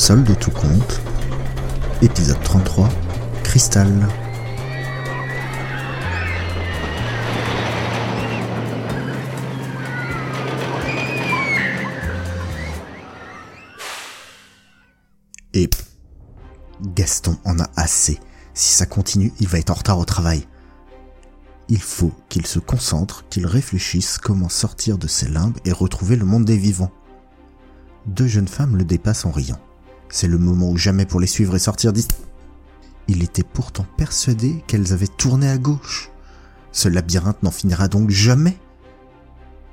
Solde tout compte, épisode 33, Cristal. Et Gaston en a assez. Si ça continue, il va être en retard au travail. Il faut qu'il se concentre, qu'il réfléchisse comment sortir de ses limbes et retrouver le monde des vivants. Deux jeunes femmes le dépassent en riant. C'est le moment ou jamais pour les suivre et sortir d'ici. Il était pourtant persuadé qu'elles avaient tourné à gauche. Ce labyrinthe n'en finira donc jamais.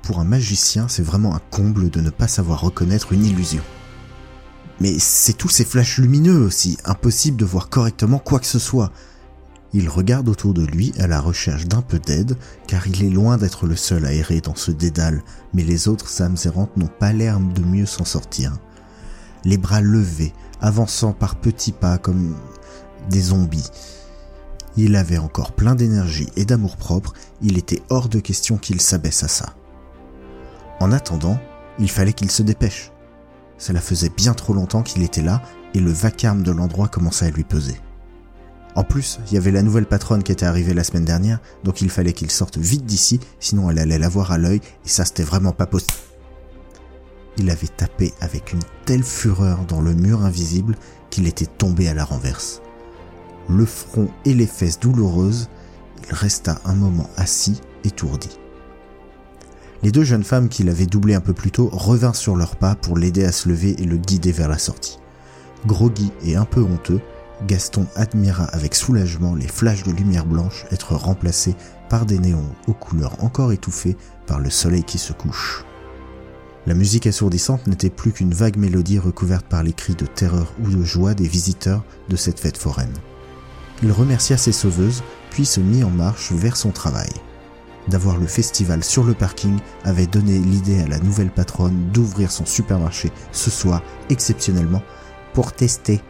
Pour un magicien, c'est vraiment un comble de ne pas savoir reconnaître une illusion. Mais c'est tous ces flashs lumineux aussi, impossible de voir correctement quoi que ce soit. Il regarde autour de lui à la recherche d'un peu d'aide, car il est loin d'être le seul à errer dans ce dédale, mais les autres âmes errantes n'ont pas l'air de mieux s'en sortir. Les bras levés, avançant par petits pas comme des zombies. Il avait encore plein d'énergie et d'amour propre, il était hors de question qu'il s'abaisse à ça. En attendant, il fallait qu'il se dépêche. Cela faisait bien trop longtemps qu'il était là et le vacarme de l'endroit commençait à lui peser. En plus, il y avait la nouvelle patronne qui était arrivée la semaine dernière, donc il fallait qu'il sorte vite d'ici, sinon elle allait l'avoir à l'œil et ça c'était vraiment pas possible. Il avait tapé avec une telle fureur dans le mur invisible qu'il était tombé à la renverse. Le front et les fesses douloureuses, il resta un moment assis, étourdi. Les deux jeunes femmes qui l'avaient doublé un peu plus tôt revinrent sur leurs pas pour l'aider à se lever et le guider vers la sortie. Groggy et un peu honteux, Gaston admira avec soulagement les flashs de lumière blanche être remplacés par des néons aux couleurs encore étouffées par le soleil qui se couche. La musique assourdissante n'était plus qu'une vague mélodie recouverte par les cris de terreur ou de joie des visiteurs de cette fête foraine. Il remercia ses sauveuses, puis se mit en marche vers son travail d'avoir le festival sur le parking avait donné l'idée à la nouvelle patronne d'ouvrir son supermarché ce soir exceptionnellement pour tester.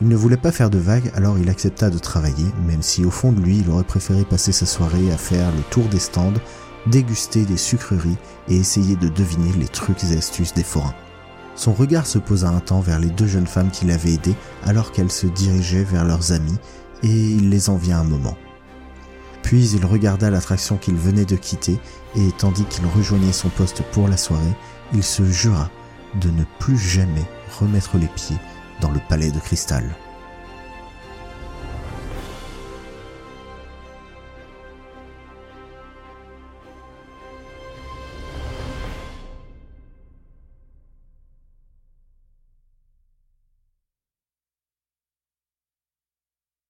Il ne voulait pas faire de vagues, alors il accepta de travailler, même si au fond de lui il aurait préféré passer sa soirée à faire le tour des stands, déguster des sucreries et essayer de deviner les trucs et astuces des forains. Son regard se posa un temps vers les deux jeunes femmes qui l'avaient aidé alors qu'elles se dirigeaient vers leurs amis et il les envia un moment. Puis il regarda l'attraction qu'il venait de quitter et tandis qu'il rejoignait son poste pour la soirée, il se jura de ne plus jamais remettre les pieds dans le palais de cristal.